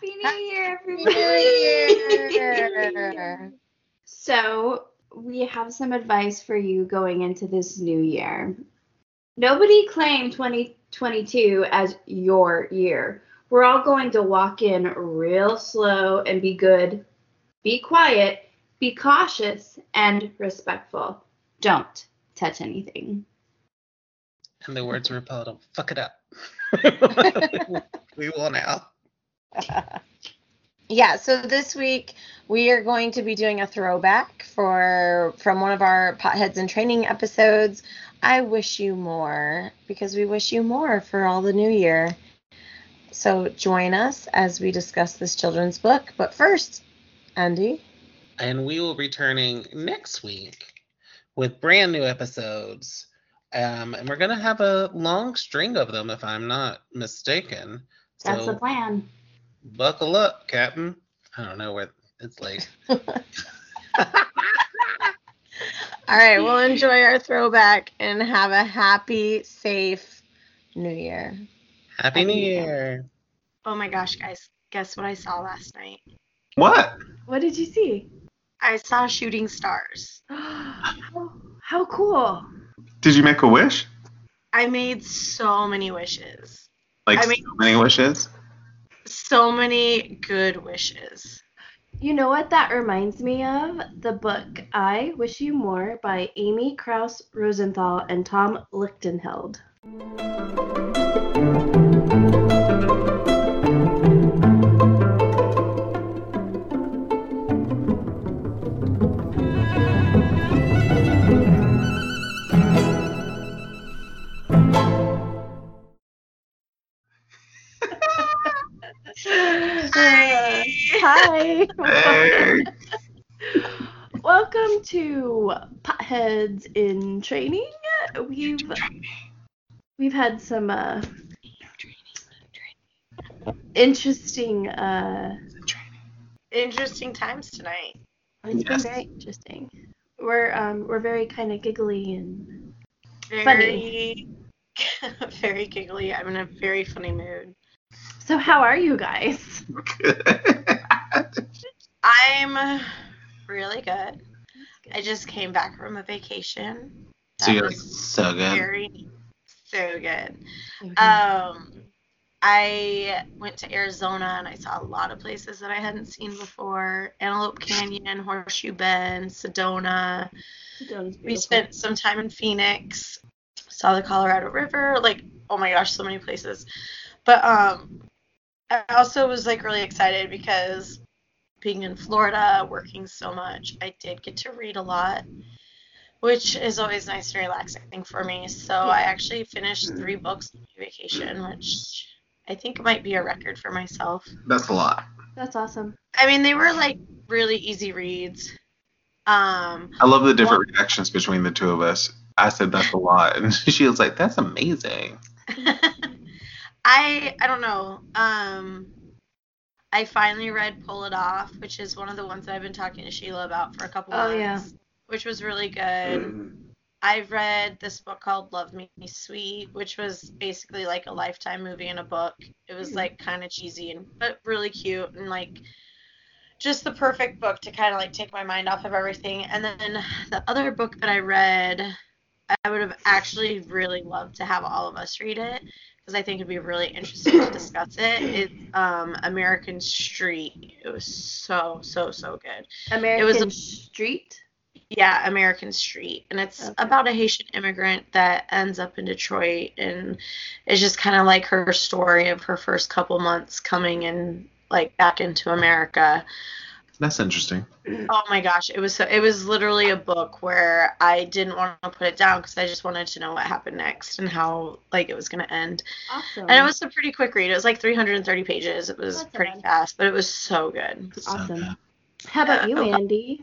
Happy New Year, everybody! New Year. so, we have some advice for you going into this new year. Nobody claim 2022 as your year. We're all going to walk in real slow and be good. Be quiet, be cautious, and respectful. Don't touch anything. And the words were don't fuck it up. we will now. yeah, so this week we are going to be doing a throwback for from one of our Potheads in Training episodes. I wish you more because we wish you more for all the new year. So join us as we discuss this children's book. But first, Andy. And we will be returning next week with brand new episodes. Um, and we're going to have a long string of them, if I'm not mistaken. That's so the plan. Buckle up, Captain. I don't know where it's late. All right, we'll enjoy our throwback and have a happy, safe New Year. Happy, happy New year. year. Oh my gosh, guys. Guess what I saw last night? What? What did you see? I saw shooting stars. how, how cool. Did you make a wish? I made so many wishes. Like I made so many wishes? So many good wishes. You know what that reminds me of? The book I Wish You More by Amy Krouse Rosenthal and Tom Lichtenheld. Welcome to Potheads in Training. We've we've had some uh, interesting uh, interesting times tonight. It's yes. been very interesting. We're um we're very kind of giggly and very, funny. very giggly. I'm in a very funny mood. So how are you guys? I'm really good. good. I just came back from a vacation. That so you're so good. Very, so good. Mm-hmm. Um, I went to Arizona and I saw a lot of places that I hadn't seen before: Antelope Canyon, Horseshoe Bend, Sedona. We spent some time in Phoenix. Saw the Colorado River. Like, oh my gosh, so many places. But um, I also was like really excited because being in Florida, working so much, I did get to read a lot, which is always nice and relaxing for me. So I actually finished three books on vacation, which I think might be a record for myself. That's a lot. That's awesome. I mean, they were like really easy reads. Um, I love the different well, reactions between the two of us. I said that's a lot, and she was like, "That's amazing." I I don't know. Um, I finally read Pull It Off, which is one of the ones that I've been talking to Sheila about for a couple oh, months. Yeah. Which was really good. Mm. I've read this book called Love Me Sweet, which was basically like a lifetime movie in a book. It was like kind of cheesy and but really cute and like just the perfect book to kind of like take my mind off of everything. And then the other book that I read, I would have actually really loved to have all of us read it because I think it'd be really interesting to discuss it. It's um, American Street. It was so so so good. American it was a, Street. Yeah, American Street, and it's okay. about a Haitian immigrant that ends up in Detroit, and it's just kind of like her story of her first couple months coming in like back into America. That's interesting. Oh my gosh, it was so it was literally a book where I didn't want to put it down because I just wanted to know what happened next and how like it was gonna end. Awesome. And it was a pretty quick read. It was like 330 pages. It was That's pretty good. fast, but it was so good. Awesome. How about you, Andy?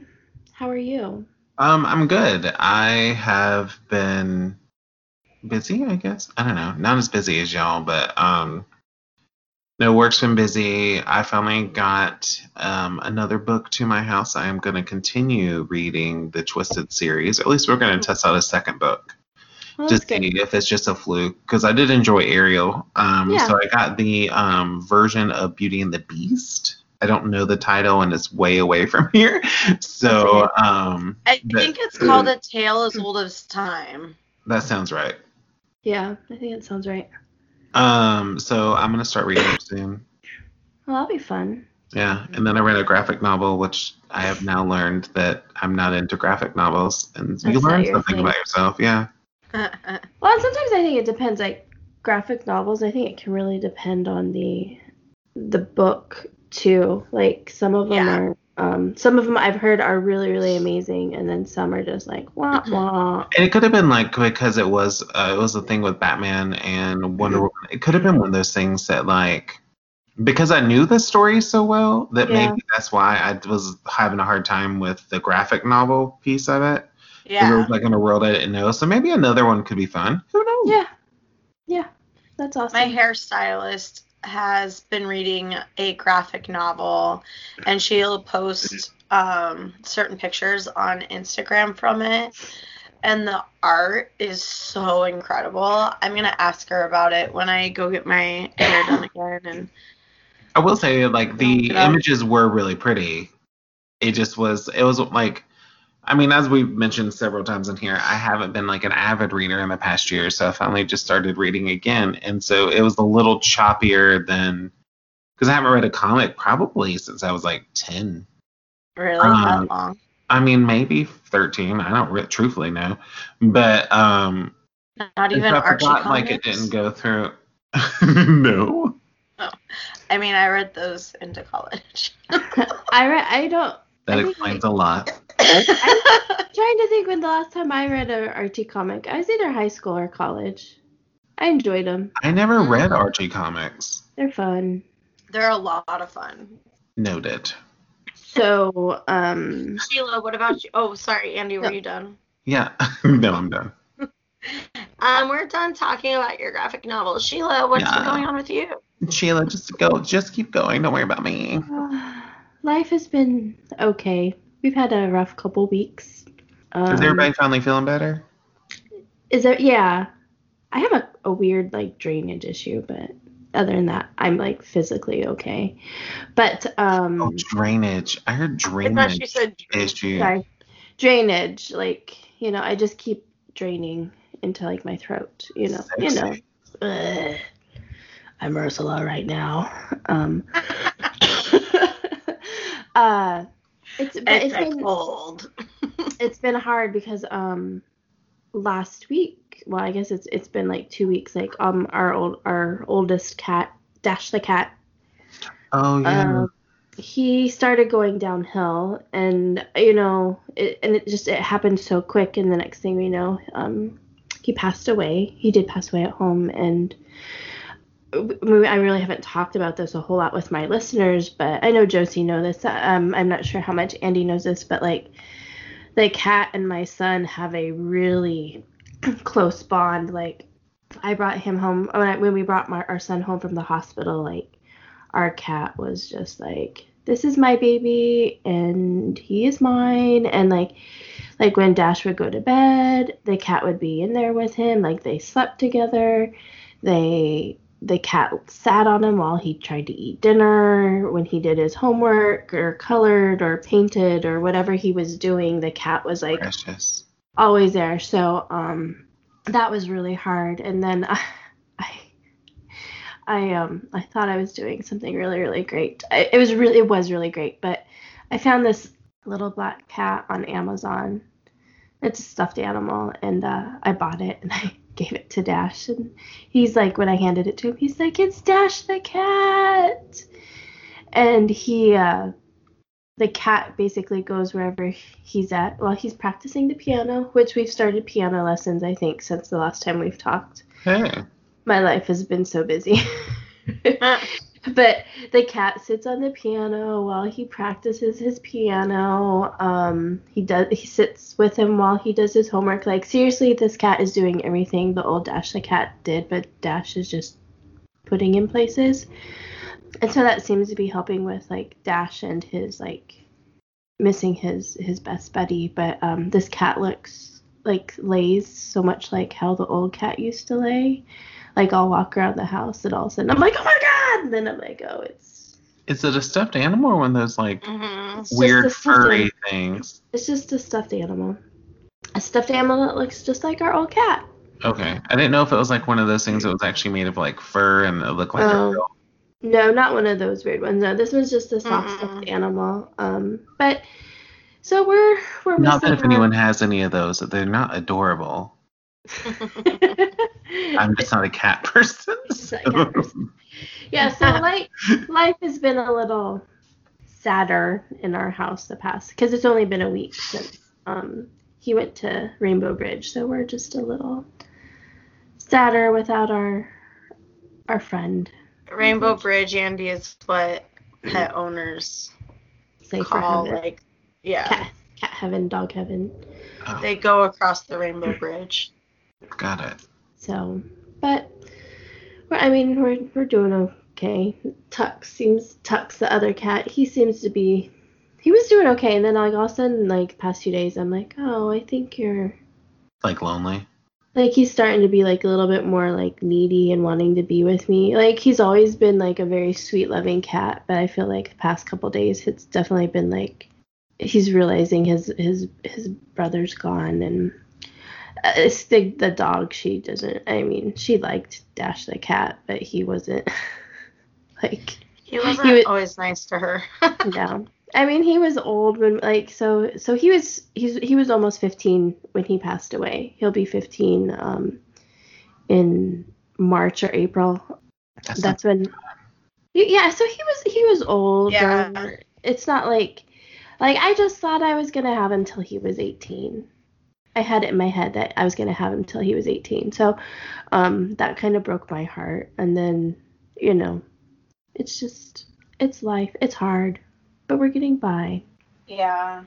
How are you? Um, I'm good. I have been busy, I guess. I don't know. Not as busy as y'all, but um no, work's been busy. I finally got um, another book to my house. I am going to continue reading the Twisted series. At least we're going to test out a second book. Well, to that's good. see if it's just a fluke because I did enjoy Ariel. Um, Yeah. so I got the um version of Beauty and the Beast. I don't know the title and it's way away from here. So um, I But- think it's called A Tale as Old as Time. that sounds right. Yeah, I think it sounds right. Um, so I'm gonna start reading it soon. Well, that'll be fun. Yeah, and then I read a graphic novel, which I have now learned that I'm not into graphic novels, and you That's not learn something thing. about yourself. Yeah. Well, and sometimes I think it depends. Like graphic novels, I think it can really depend on the the book too. Like some of them Yeah. are, um, some of them I've heard are really really amazing, and then some are just like wah wah. And it could have been like because it was uh, it was a thing with Batman and Wonder Woman. It could have been one of those things that like because I knew the story so well that Yeah. maybe that's why I was having a hard time with the graphic novel piece of It yeah. was like in a world I didn't know. So maybe another one could be fun. Who knows? Yeah, yeah, that's awesome. My hairstylist has been reading a graphic novel and she'll post um, certain pictures on Instagram from it. And the art is so incredible. I'm going to ask her about it when I go get my hair done again. And I will say like the images were really pretty. It just was it was like I mean as we've mentioned several times in here, I haven't been like an avid reader in the past year, so I finally just started reading again and so it was a little choppier than because I haven't read a comic probably since I was like 10. really, Um, that long. I mean maybe 13, I don't re- truthfully know. But um Not even I Archie forgot comics. like it didn't go through No. I mean, I read those into college. I re- I don't. That explains a lot. I'm trying to think when the last time I read an Archie comic. I was either high school or college. I enjoyed them. I never read Mhm. Archie comics. They're fun. They're a lot of fun. Noted. So, um, Sheila, what about you? Oh, sorry, Andy, were No. you done? Yeah. no, I'm done. Um, we're done talking about your graphic novel. Sheila, what's Yeah. going on with you? Sheila, just go. Just keep going. Don't worry about me. life has been okay. We've had a rough couple weeks. Um, Is everybody finally feeling better? Is there? Yeah, I have a, a weird like drainage issue, but other than that, I'm like physically okay. But um, Oh, drainage. I heard drainage. I thought she said issue. sorry, drainage. Like you know, I just keep draining into like my throat. You know, you know. Ugh. I'm Ursula right now. Um, uh, it's but it's it's a been cold. it's been hard because um last week well I guess it's it's been like two weeks like um our old our oldest cat Dash the cat Oh yeah. um, he started going downhill and you know it, and it just it happened so quick and the next thing we know um he passed away he did pass away at home and w- I really haven't talked about this a whole lot with my listeners, but I know Josie know this. Um, I'm not sure how much Andy knows this, but like the cat and my son have a really close bond. Like I brought him home when, I, when we brought my, our son home from the hospital. Like our cat was just like, "This is my baby, and he is mine." And like, like when Dash would go to bed, the cat would be in there with him. Like they slept together. They the cat sat on him while he tried to eat dinner. When he did his homework or colored or painted or whatever he was doing, the cat was like Precious. always there. So um, that was really hard. And then I, I, I um, I thought I was doing something really, really great. I, it was really, it was really great. But I found this little black cat on Amazon. It's a stuffed animal, and uh, I bought it and I gave it to Dash. And he's like, when I handed it to him, he's like, "It's Dash the cat," and he. Uh, the cat basically goes wherever he's at while he's practicing the piano, which we've started piano lessons, I think, since the last time we've talked. Hey. My life has been so busy. but the cat sits on the piano while he practices his piano. Um, he does he sits with him while he does his homework. Like seriously, this cat is doing everything the old Dash the cat did, but Dash is just putting in places. And so that seems to be helping with like Dash and his like missing his his best buddy. But um, this cat looks like lays so much like how the old cat used to lay. Like I'll walk around the house and all of a sudden I'm like, oh my god! And then I'm like, oh, it's Is it a stuffed animal or one of those like hmm weird furry animal. things? it's just a stuffed animal. A stuffed animal that looks just like our old cat. Okay, I didn't know if it was like one of those things that was actually made of like fur and it looked like Oh. a real. No, not one of those weird ones. No, this was just a soft Mm-mm. stuffed animal. Um, but so we're we're Not that if anyone has any of those, they're not adorable. I'm just not a cat person. Just not a cat person. yeah, so like life has been a little sadder in our house the past because it's only been a week since um he went to Rainbow Bridge, so we're just a little sadder without our our friend. Rainbow Bridge, Andy, is what pet owners Say for call heaven. like, yeah, cat cat heaven, dog heaven. Oh, they go across the Rainbow Bridge. Got it. So, but we're, I mean, we're we're doing okay. Tux seems Tux, the other cat, he seems to be. He was doing okay, and then like all of a sudden, like past few days, I'm like, oh, I think you're Like lonely. like he's starting to be like a little bit more like needy and wanting to be with me. Like he's always been like a very sweet, loving cat, but I feel like the past couple days it's definitely been like he's realizing his his his brother's gone and uh, it's the the dog she doesn't. I mean, she liked Dash the cat, but he wasn't like He wasn't He was- always nice to her. no. I mean, he was old when like so so he was he's he was almost 15 when he passed away. He'll be 15 um in March or April. That's, That's when Yeah, so he was he was old. Yeah. It's not like like I just thought I was going to have him till he was 18. I had it in my head that I was going to have him till he was 18. So um that kind of broke my heart and then, you know, it's just it's life. It's hard, but we're getting by. Yeah.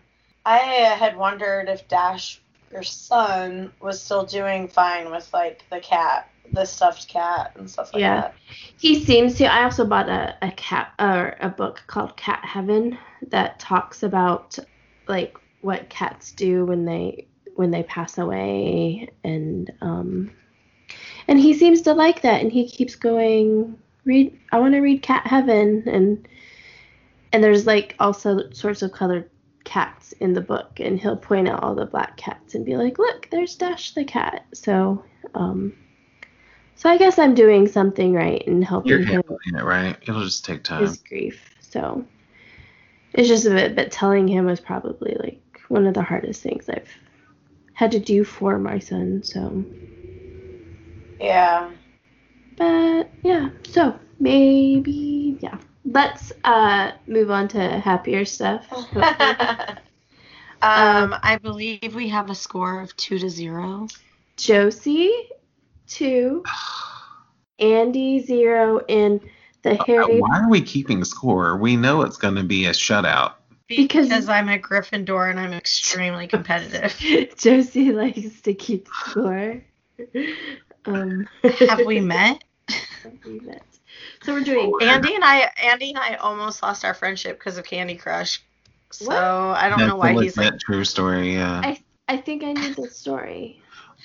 I had wondered if Dash, your son, was still doing fine with like the cat, the stuffed cat and stuff like Yeah. that. He seems to. I also bought a, a cat or a book called Cat Heaven that talks about like what cats do when they when they pass away and um and he seems to like that and he keeps going read I want to read Cat Heaven and and there's like also sorts of colored cats in the book and he'll point out all the black cats and be like look there's Dash the cat so um so I guess I'm doing something right and helping you're him handling it right. It'll just take time. his grief. So it's just a bit, but telling him was probably like one of the hardest things I've had to do for my son. So, Yeah. but yeah, so maybe, yeah. Let's uh move on to happier stuff. um, I believe we have a score of two to zero. Josie, two, Andy, zero, and the Harry. Why are we keeping score? We know it's going to be a shutout. Because- Because I'm a Gryffindor and I'm extremely competitive. Josie likes to keep score. Um, Have we met? we met. So we're doing Andy and I, Andy and I almost lost our friendship because of Candy Crush. So What? I don't That's know why a he's like. true story. Yeah. I I think I need the story.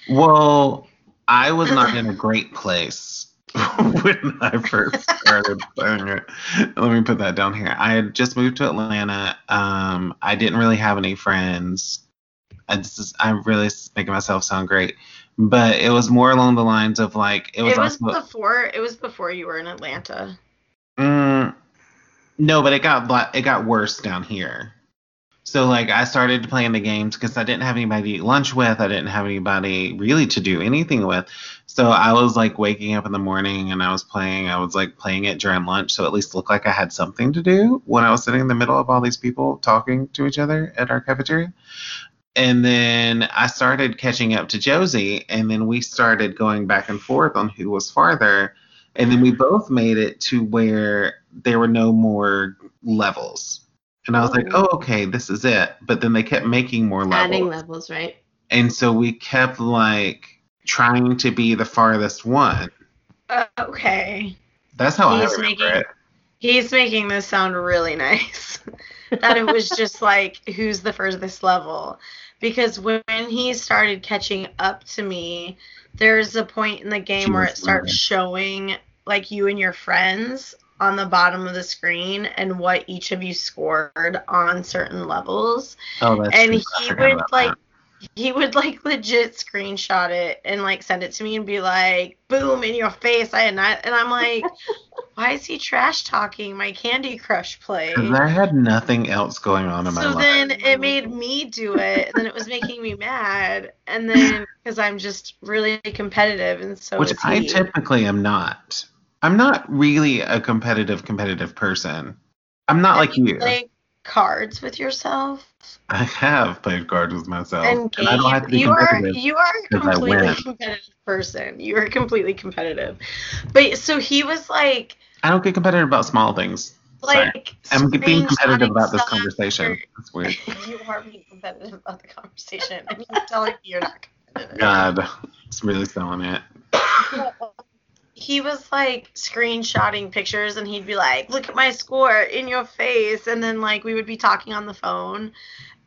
Well, I was not in a great place when I first started playing it. Let me put that down here. I had just moved to Atlanta. Um, I didn't really have any friends. I just, I'm really making myself sound great, but it was more along the lines of like it was, It was also before. It was before you were in Atlanta. Mm, no, but it got it got worse down here. So like I started playing the games because I didn't have anybody to eat lunch with. I didn't have anybody really to do anything with. So I was like waking up in the morning and I was playing. I was like playing it during lunch, so at least looked like I had something to do when I was sitting in the middle of all these people talking to each other at our cafeteria. And then I started catching up to Josie, and then we started going back and forth on who was farther. And then we both made it to where there were no more levels. And I was like, Oh. oh, okay, this is it. But then they kept making more levels. Adding levels, right? And so we kept like trying to be the farthest one. Uh, okay. That's how He's I remember making- it. He's making this sound really nice. that it was just like who's the furthest level because when he started catching up to me, there's a point in the game where it starts showing like you and your friends on the bottom of the screen and what each of you scored on certain levels. Oh, that's and he would like that. he would like legit screenshot it and like send it to me and be like, "Boom in your face!" I had not, and I'm like, "Why is he trash talking my Candy Crush play?" I had nothing else going on in my life. So then it made me do it, and then it was making me mad, and then because I'm just really competitive, and so Which I he. typically am not. I'm not really a competitive, competitive person. I'm not like you. Play cards with yourself I have played cards with myself, and and I don't have to be. You are you are a completely competitive person. You are completely competitive, but so he was like I don't get competitive about small things. Sorry. like I'm being competitive about this conversation. That's weird. you are being competitive about the conversation, and you're telling me you're not competitive. God, it's really selling it. He was like screenshotting pictures and he'd be like, "Look at my score in your face," and then like we would be talking on the phone,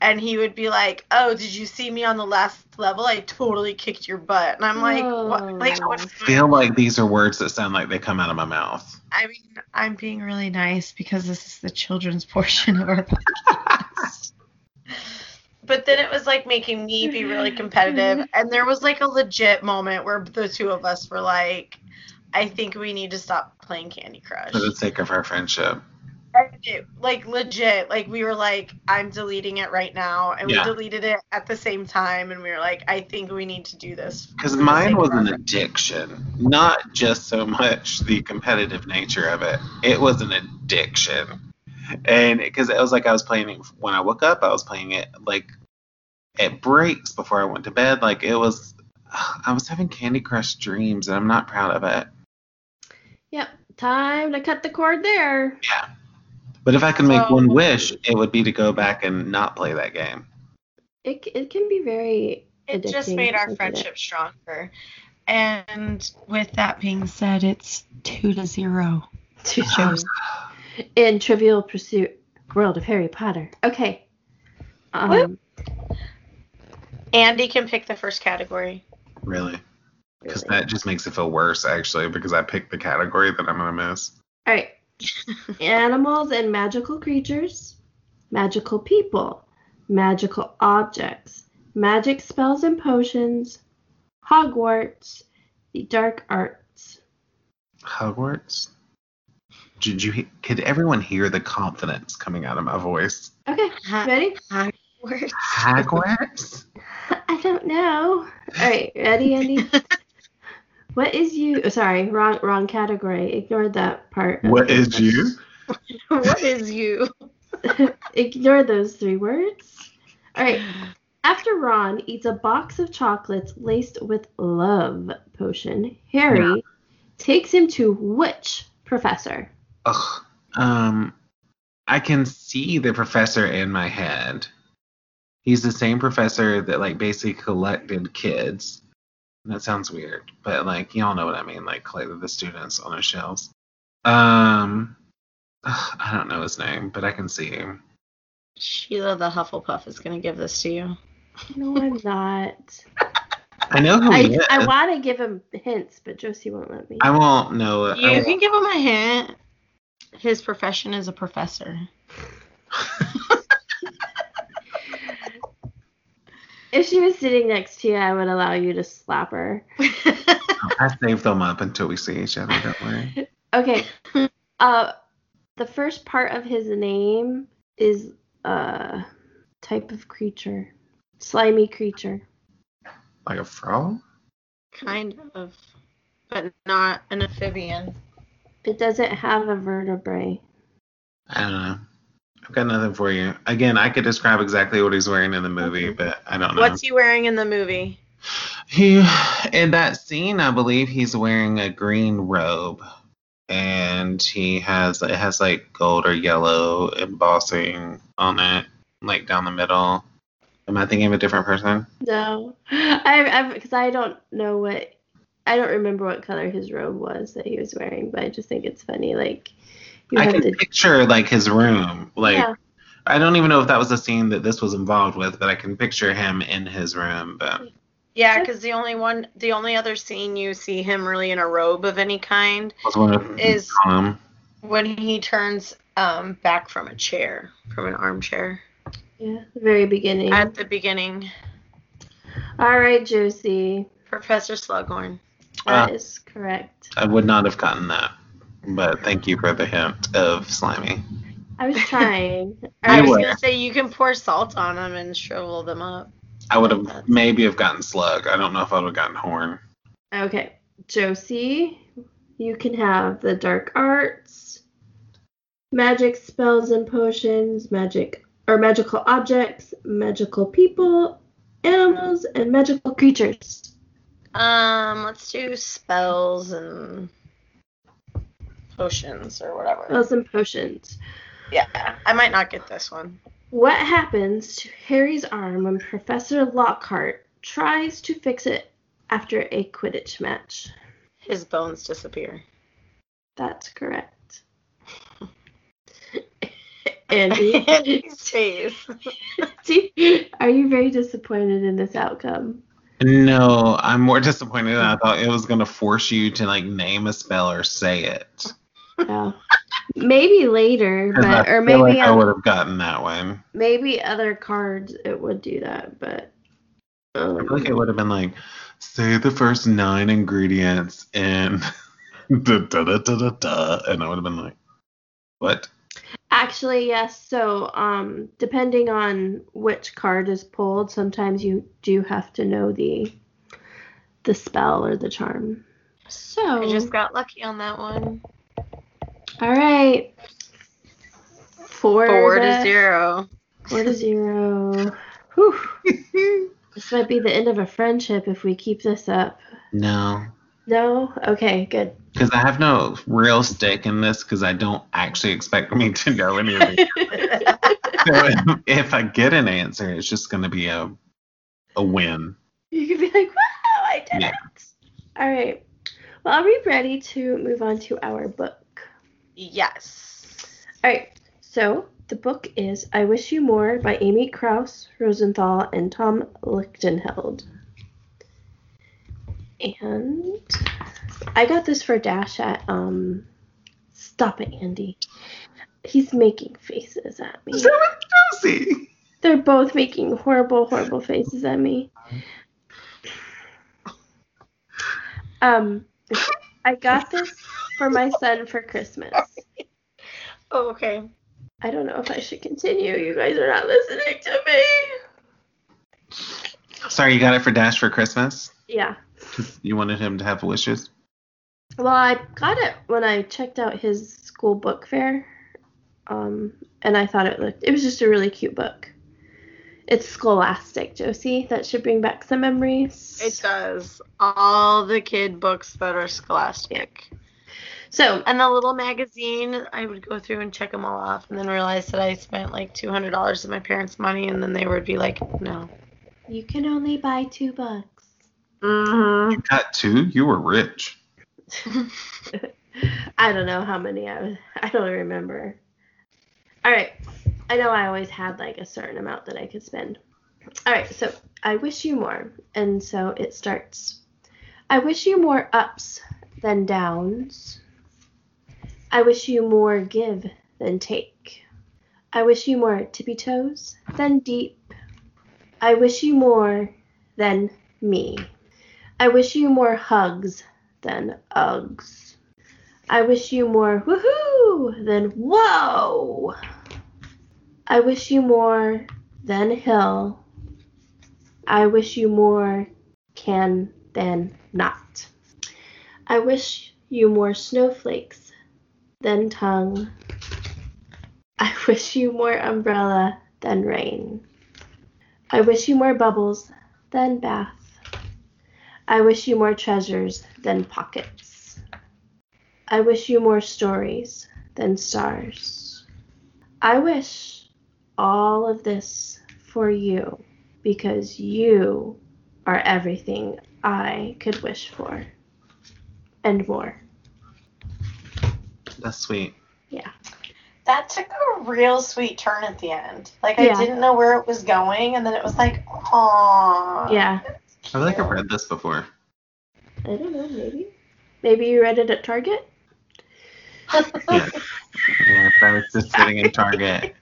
and he would be like, "Oh, did you see me on the last level? I totally kicked your butt," and I'm like, "What? Oh, like Oh. I feel like these are words that sound like they come out of my mouth. I mean, I'm being really nice because this is the children's portion of our podcast. but then it was like making me be really competitive, and there was like a legit moment where the two of us were like, "I think we need to stop playing Candy Crush." For the sake of our friendship. It- like legit, like we were like, I'm deleting it right now, and Yeah. we deleted it at the same time, and we were like, I think we need to do this Because mine was an addiction, not just so much the competitive nature of it. It was an addiction, and because it was like I was playing it when I woke up, I was playing it like at breaks before I went to bed. Like it was, I was having Candy Crush dreams, and I'm not proud of it. Yep. Time to cut the cord there. Yeah, but if I could make So- one wish, it would be to go back and not play that game. It, it can be very It just made our isn't it? friendship stronger. And with that being said, it's two to zero. to show in Trivial Pursuit World of Harry Potter. Okay. Um, Andy can pick the first category. Really, because really. that just makes it feel worse actually. Because I picked the category that I'm gonna miss. All right. Animals and magical creatures, magical people, magical objects, magic spells and potions, Hogwarts, the dark arts. Hogwarts. Did you? he- Could everyone hear the confidence coming out of my voice? Okay, ready? Hogwarts. Hogwarts. I don't know. All right, ready, Andy? what is you? oh, Sorry, wrong, wrong category. Ignore that part. What is What you? what is you? Ignore those three words. All right. After Ron eats a box of chocolates laced with love potion, Harry takes him to which professor? Ugh. Um, I can see the professor in my head. He's the same professor that like basically collected kids. That sounds weird, but like y'all know what I mean. Like collected the students on his shelves. Um, ugh, I don't know his name, but I can see him. Sheila the Hufflepuff is going to give this to you. No, I'm not. I know who he I, is. I want to give him hints, but Josie won't let me. I won't know. it. You won't- can give him a hint. His profession is a professor. If she was sitting next to you, I would allow you to slap her. I saved them up until we see each other. Don't worry. Okay. Uh, the first part of his name is a type of creature, slimy creature. Like a frog? kind of, but not an amphibian. It doesn't have a vertebrae. I don't know. I've got nothing for you. Again, I could describe exactly what he's wearing in the movie, but I don't know. What's he wearing in the movie? He in that scene, I believe he's wearing a green robe, and he has it has like gold or yellow embossing on it, like down the middle. Am I thinking of a different person? No, I because I don't know what I don't remember what color his robe was that he was wearing, but I just think it's funny. Like you I can to picture like his room, like Yeah. I don't even know if that was a scene that this was involved with, but I can picture him in his room. But Yeah, because the only one, the only other scene you see him really in a robe of any kind was one of Is- um, when he turns um, back from a chair, from an armchair Yeah, the very beginning. at the beginning. All right, Josie. Professor Slughorn. That Ah. is correct. I would not have gotten that. But thank you for the hint of slimy. I was trying. I was were. gonna say you can pour salt on them and shrivel them up. I would have maybe have gotten slug. I don't know if I would have gotten horn. Okay, Josie, you can have the dark arts, magic spells and potions, magic or magical objects, magical people, animals, and magical creatures. Um, let's do spells and potions or whatever. Oh, Spells and potions. Yeah, I might not get this one. What happens to Harry's arm when Professor Lockhart tries to fix it after a Quidditch match? His bones disappear. That's correct. Andy, Andy's face. are you very disappointed in this outcome? No, I'm more disappointed. Than I thought it was gonna force you to like name a spell or say it. No. Maybe later, 'Cause I but or feel maybe like I would have gotten that one. maybe other cards it would do that, but I um, feel like it would have been like, say the first nine ingredients in da da da da da da, and I would have been like, what? actually yes. So um, depending on which card is pulled, sometimes you do have to know the the spell or the charm. So I just got lucky on that one. All right, four, Four to to zero. Four to zero. Whew. This might be the end of a friendship if we keep this up. No, No? Okay, good. because I have no real stake in this because I don't actually expect me to know any of it. so if, if I get an answer, it's just gonna be a a win. you could be like, wow, I did Yeah. it. All right. Well, are we ready to move on to our book? Yes. All right. So the book is I Wish You More by Amy Krouse Rosenthal and Tom Lichtenheld. And I got this for Dash at um Stop it, Andy. He's making faces at me. So Josie. They're both making horrible, horrible faces at me. Um I got this for my son for Christmas. Oh, okay. I don't know if I should continue. You guys are not listening to me. Sorry, you got it for Dash for Christmas. Yeah. You wanted him to have wishes. Well, I got it when I checked out his school book fair. Um, and I thought it looked, it was just a really cute book. It's scholastic, Josie. That should bring back some memories. It does. All the kid books that are scholastic. So, And the little magazine, I would go through and check them all off and then realize that I spent like $200 of my parents' money and then they would be like, no. you can only buy two books. Mm-hmm. You got two. You were rich. I don't know how many I was. I don't remember. All right. I know I always had like a certain amount that I could spend. All right. So I wish you more. And so it starts. I wish you more ups than downs. I wish you more give than take. I wish you more tippy toes than deep. I wish you more than me. I wish you more hugs than Uggs. I wish you more woohoo than whoa. I wish you more than hill. I wish you more can than not. I wish you more snowflakes than tongue. I wish you more umbrella than rain. I wish you more bubbles than bath. I wish you more treasures than pockets. I wish you more stories than stars. I wish all of this for you because you are everything I could wish for and more. That's sweet. Yeah. that took a real sweet turn at the end. Like Yeah. I didn't know where it was going, and then it was like, aww. Yeah. I feel like I've read this before. I don't know, maybe. Maybe you read it at Target? Yeah. Yeah, I was just sitting in Target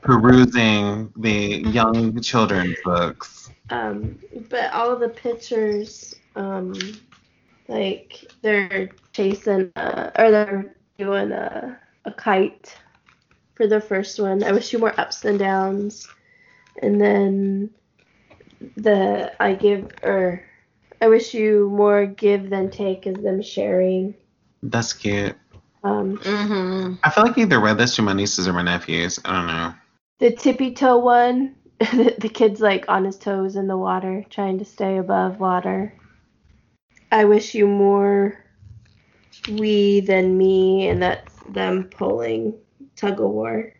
perusing the young children's books. Um, but all of the pictures, um, like they're chasing, uh, or they're doing a, a kite for the first one. I wish you more ups and downs, and then the I give or I wish you more give than take is them sharing. That's cute. Um, Mm-hmm. I feel like I either read this to my nieces or my nephews. I don't know. the tippy toe one, the, the kid's like on his toes in the water, trying to stay above water. I wish you more we than me, and that's them pulling tug of war.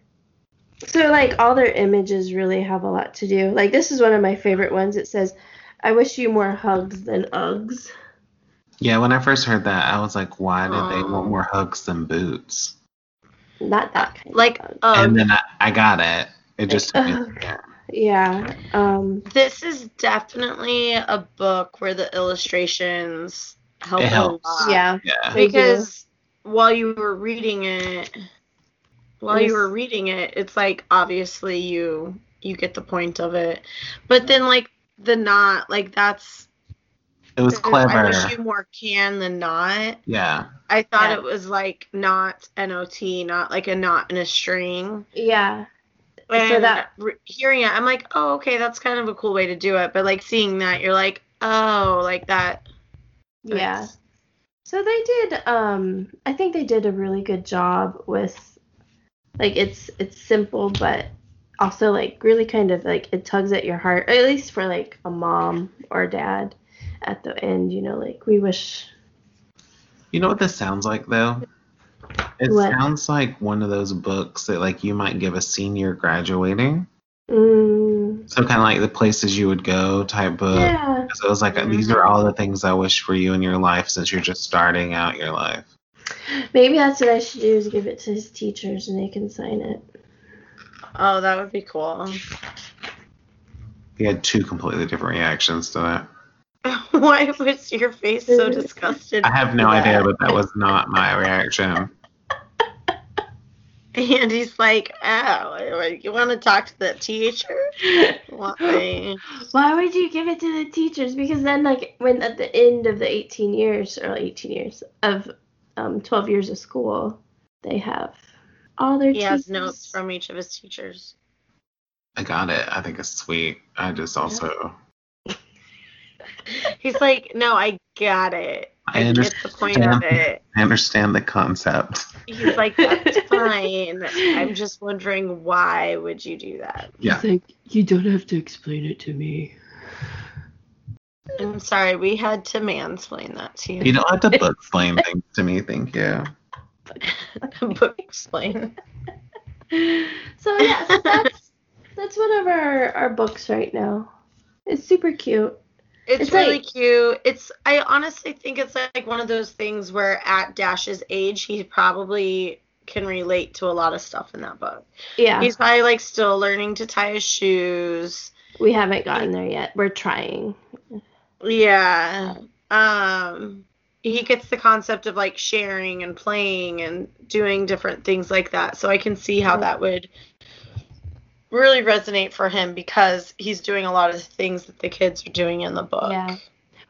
So like all their images really have a lot to do. Like this is one of my favorite ones. It says, "I wish you more hugs than Uggs." Yeah, when I first heard that, I was like, why did they want more hugs than boots? Not that kind. Like, of hug. um, and then I, I got it. It just took me a yeah. Um. this is definitely a book where the illustrations help It a helps. lot. Yeah. Yeah. They do. because while you were reading it while Yes. you were reading it it's like obviously you you get the point of it but then like the not like that's It was i clever. wish you more can than not Yeah. i thought Yeah. it was like not not not like a knot in a string Yeah. and that- re- hearing it i'm like oh okay that's kind of a cool way to do it but like seeing that you're like oh like that Yeah. So they did um I think they did a really good job with like it's it's simple but also like really kind of like it tugs at your heart at least for like a mom or dad at the end you know like we wish You know what this sounds like though? It What? sounds like one of those books that like you might give a senior graduating. Mm, So kind of like the places you would go type book. yeah So it was like these are all the things I wish for you in your life since you're just starting out your life. maybe that's what I should do is give it to his teachers and they can sign it oh that would be cool He had two completely different reactions to that. Why was your face so disgusted? I have no by idea, but that was not my reaction. And he's like, "Oh, you want to talk to the teacher?" Why? Why would you give it to the teachers? Because then, like, when at the end of the 18 years, or 18 years of um, 12 years of school, they have all their He has notes from each of his teachers. I got it. I think it's sweet. I just also He's like, "No, I got it. I I get the point of understand. it." I understand the concept. He's like, "That's fine. I'm just wondering why would you do that?" Yeah. He's like, you don't have to explain it to me. I'm sorry, we had to mansplain that to You you. don't have to book explain things to me, thank you. Book explain. So yeah, so that's that's one of our our books right now. It's super cute. It's, It's really like- cute. It's I honestly think it's like one of those things where at Dash's age he probably can relate to a lot of stuff in that book. Yeah, He's probably like still learning to tie his shoes. we haven't gotten there yet. We're trying. Yeah. Um he gets the concept of like sharing and playing and doing different things like that. So I can see how that would really resonate for him because he's doing a lot of the things that the kids are doing in the book. Yeah.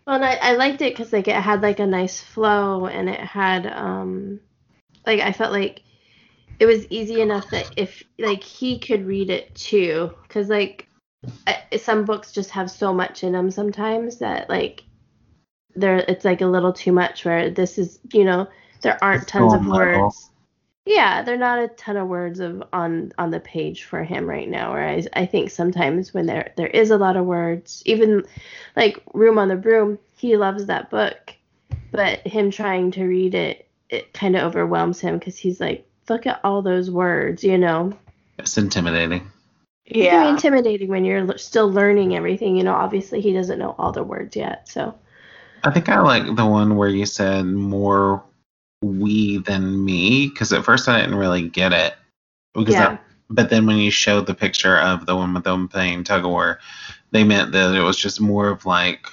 Well, and I, I liked it because like it had like a nice flow and it had um like I felt like it was easy enough that if like he could read it too because like I, some books just have so much in them sometimes that like there it's like a little too much where this is you know there aren't It's tons of going level. words yeah they're not a ton of words of on on the page for him right now whereas i think sometimes when there there is a lot of words even like room on the broom he loves that book but him trying to read it it kind of overwhelms him because he's like look at all those words you know It's intimidating. it can be Yeah. intimidating when you're l- still learning everything you know obviously he doesn't know all the words yet so I think I like the one where you said more we than me because at first I didn't really get it. because Yeah. that, but then when you showed the picture of the one with them playing tug of war, they meant that it was just more of like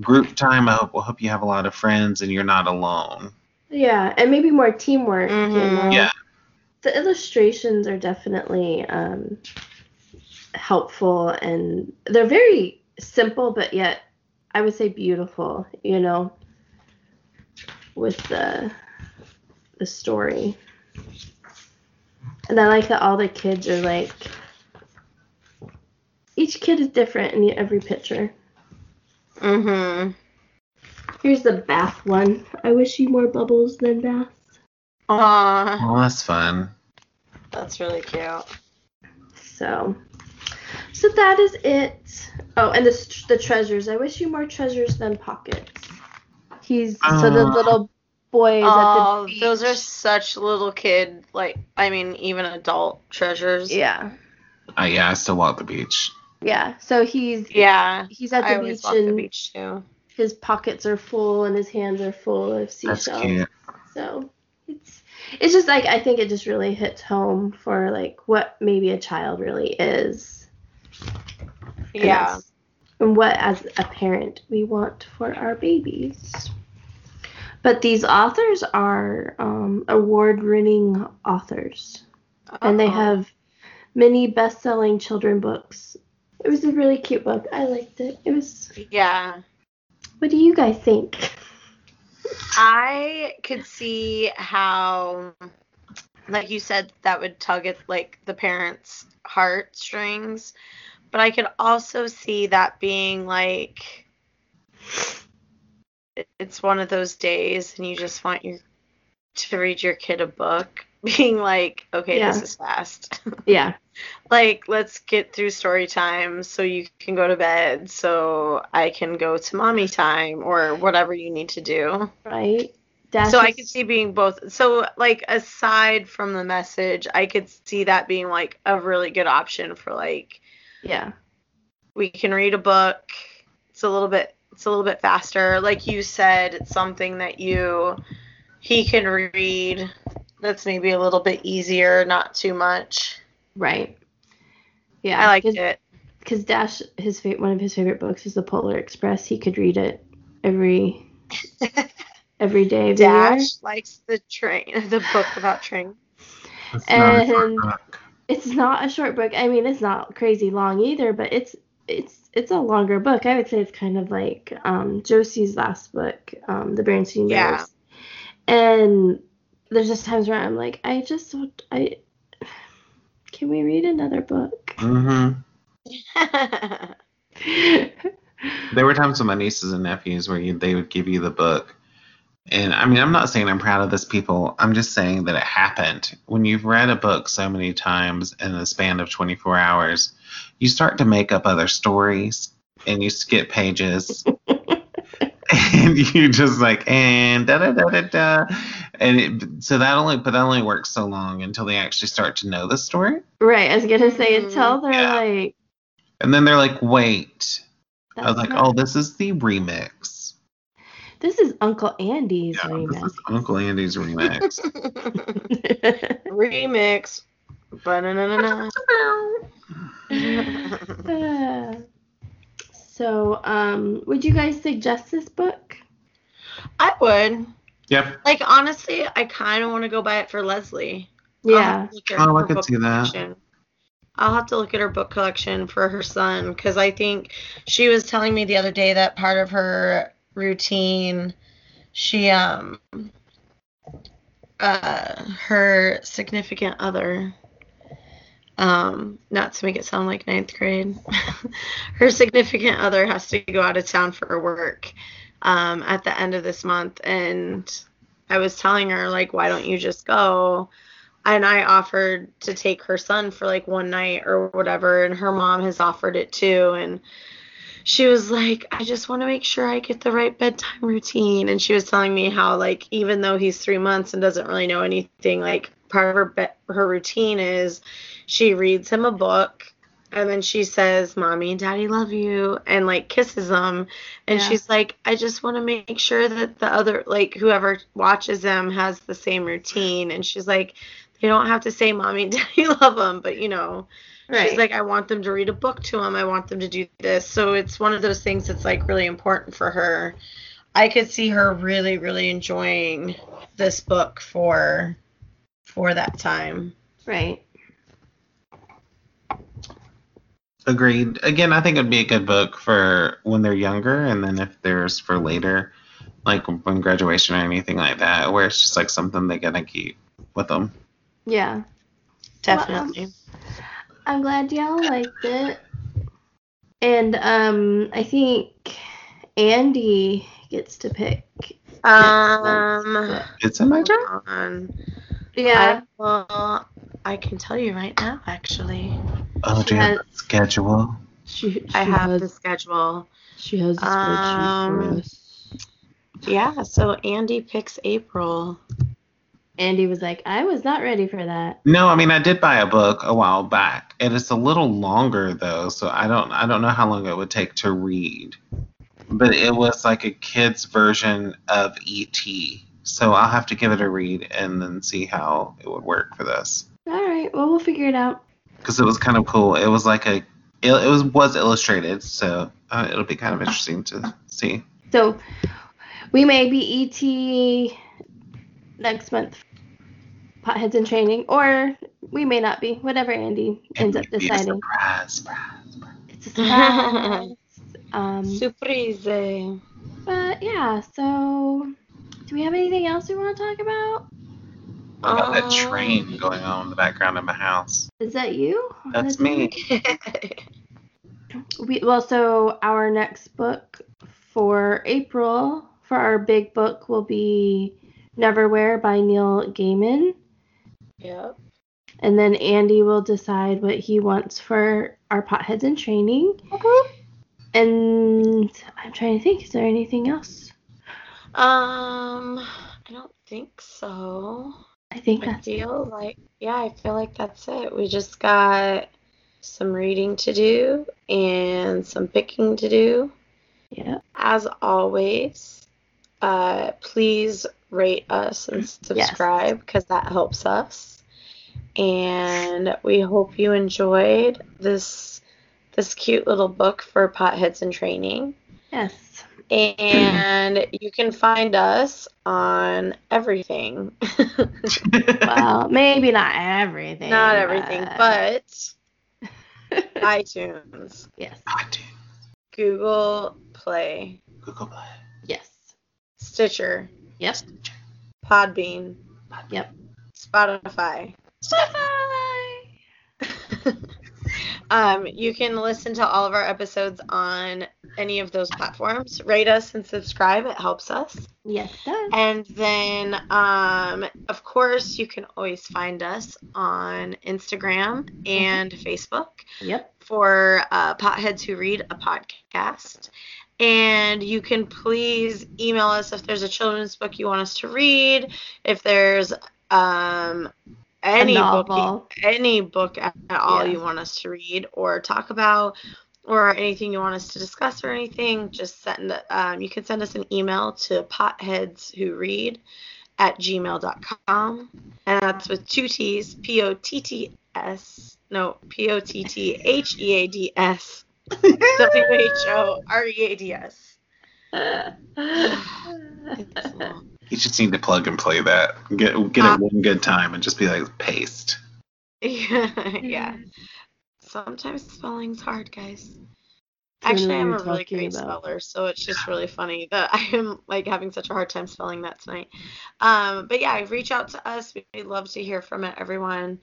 group time. I hope, I hope you have a lot of friends and you're not alone. Yeah, and maybe more teamwork. You Mhm. know? Yeah. The illustrations are definitely um, helpful, and they're very simple, but yet I would say beautiful. You know, with the the story, and I like that all the kids are like. Each kid is different in every picture. Mhm. Here's the bath one. I wish you more bubbles than baths. Aw, Well, that's fun. that's really cute. So, so that is it. Oh, and the the treasures. I wish you more treasures than pockets. He's so the little boy is at Oh, the beach. those are such little kid, like I mean, even adult treasures. yeah, Uh, yeah, I still walk the beach. yeah. So he's Yeah. he's at the always beach walk the beach too. his pockets are full and his hands are full of seashells. That's seashells. cute. So it's it's just like I think it just really hits home for like what maybe a child really is. Yeah. us- And what, as a parent, we want for our babies. But these authors are um, award winning authors, and they have many best selling children books. It was a really cute book. I liked it. It was. Yeah. What do you guys think? I could see how, like you said, that would tug at like the parents' heartstrings, but I could also see that being like it's one of those days, and you just want your to read your kid a book, being like, okay, Yeah. this is fast. Yeah. like let's get through story time so you can go to bed so i can go to mommy time or whatever you need to do Right. Dash so i could see being both so like aside from the message i could see that being like a really good option for like Yeah. we can read a book it's a little bit it's a little bit faster like you said it's something that you he can read that's maybe a little bit easier not too much Right. Yeah. i liked cause, it Because Dash, his fa- one of his favorite books is The Polar Express. He could read it every every day of the year. Dash likes the train, the book about train. It's not a short And- book. It's not a short book. I mean, it's not crazy long either, but it's it's it's a longer book. I would say it's kind of like um, Josie's last book, um, The Bernstein Yeah. Bears. And there's just times where I'm like, I just don't- I can we read another book? Mm-hmm. There were times with my nieces and nephews where you, they would give you the book. And I mean, I'm not saying I'm proud of this, people. I'm just saying that it happened. When you've read a book so many times in the span of 24 hours, you start to make up other stories and you skip pages. and you just like, and da da da da da. And it, so that only, but that only works so long until they actually start to know the story. right, I was gonna say Mhm. until they're Yeah. like And then they're like, wait. I was like, not- oh, this is the remix. this is Uncle Andy's Yeah, this remix. is Uncle Andy's remix. Remix. Uh, so, um, would you guys suggest this book? I would. yep. Like honestly, I kind of want to go buy it for Leslie. Yeah. have to look at Oh, I her could book see that. collection. I'll have to look at her book collection for her son because I think she was telling me the other day that part of her routine, she um, uh, her significant other, um, not to make it sound like ninth grade, her significant other has to go out of town for work, um, at the end of this month, and I was telling her like, why don't you just go? and I offered to take her son for like one night or whatever, and her mom has offered it too. And she was like, I just want to make sure I get the right bedtime routine. And she was telling me how, like, even though he's three months and doesn't really know anything, like, part of her, her routine is she reads him a book. And then she says, Mommy and Daddy love you, and like kisses him. And Yeah. she's like, I just want to make sure that the other, like, whoever watches them has the same routine. And she's like, they don't have to say mommy and daddy love them, but you know, Right. she's like, I want them to read a book to them. I want them to do this. So it's one of those things that's like really important for her. I could see her really, really enjoying this book for for that time. right. Agreed. Again, I think it'd be a good book for when they're younger, and then if there's for later, like when graduation or anything like that, where it's just like something they're gonna keep with them. Yeah. Definitely. I'm glad y'all liked it. And um I think Andy gets to pick. Um It's in my turn. Hold on. Yeah. I, well, I can tell you right now, actually. Oh, do you have Has- the schedule? she, she I have has the schedule. she has a spreadsheet Um, for us. Yeah, so Andy picks April. Andy was like, I was not ready for that. No, I mean I did buy a book a while back, and it's a little longer though, so I don't I don't know how long it would take to read. But it was like a kid's version of E.T. So I'll have to give it a read and then see how it would work for this. All right, well we'll figure it out. because it was kind of cool. It was like a it, it was was illustrated, so uh, it'll be kind of interesting to see. So we may be ET next month, potheads in training, or we may not be. Whatever Andy ends up It would be a deciding. surprise, surprise, surprise. It's a surprise. um, Surprise. but yeah. So, do we have anything else we want to talk about? What about that Um, train going on in the background of my house? Is that you? That's me. We well, so our next book for April for our big book will be Neverwhere by Neil Gaiman. yep. And then Andy will decide what he wants for our potheads in training. Okay. And I'm trying to think, is there anything else? Um, I don't think so. I think I that's feel like, yeah, I feel like that's it. We just got some reading to do and some picking to do. yeah. As always, uh, please rate us and subscribe because that helps us. And we hope you enjoyed this this cute little book for potheads in training. Yes. And you can find us on everything. Well, maybe not everything. Not everything, but but iTunes, yes. I do. Google Play, Google Play. Yes. Stitcher, Yep. Podbean, Yep. Spotify. um, you can listen to all of our episodes on any of those platforms. Rate us and subscribe; it helps us. Yes, does. And then, um, of course, you can always find us on Instagram and Facebook Yep. for uh, Potheads Who Read a podcast. And you can please email us if there's a children's book you want us to read, if there's um, any book, any book at, at all Yeah. you want us to read or talk about, or anything you want us to discuss or anything. Just send. Um, you can send us an email to potheadswhoread at gmail.com, and that's with two T's, P O T T S, no, P O T T H E A D S. W H O R E A D S. You just need to plug and play that. Get get Uh, it one good time and just be like paste. Yeah, yeah. Sometimes spelling's hard, guys. I don't know Actually, I'm a really great about. speller, so it's just really funny that I am like having such a hard time spelling that tonight. Um, but yeah, reach out to us. We'd love to hear from it, everyone,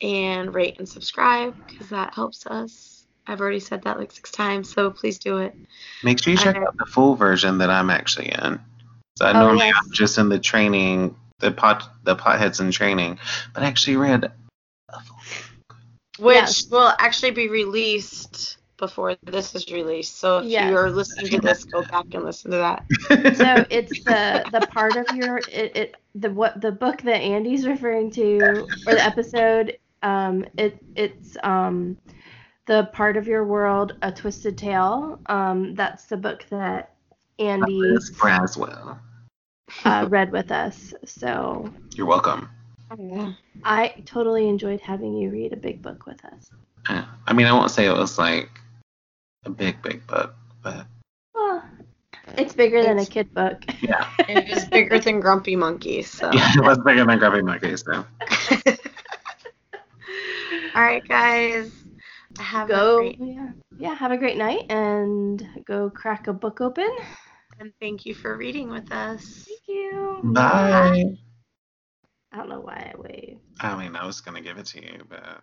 and rate and subscribe because that helps us. I've already said that like six times, so please do it. Make sure you check Okay. out the full version that I'm actually in. So I Oh, normally yes. I'm just in the training, the pot the potheads in training, but I actually read a full Which Yes. will actually be released before this is released. So if Yes. you're listening to this, go back and listen to that. so it's the the part of your it, it the what the book that Andy's referring to or the episode um it it's um the part of your world a twisted tale um that's the book that Andy Braswell. uh, read with us so You're welcome. I totally enjoyed having you read a big book with us. I mean, I won't say it was like a big, big book, but Well, it's bigger than a kid book. yeah, It is bigger than Grumpy Monkey, so. yeah it was bigger than Grumpy Monkeys, though. All right, guys. Have a go great yeah. yeah, have a great night and go crack a book open. and thank you for reading with us. Thank you. Bye. I don't know why I waved. I mean, I was gonna give it to you, but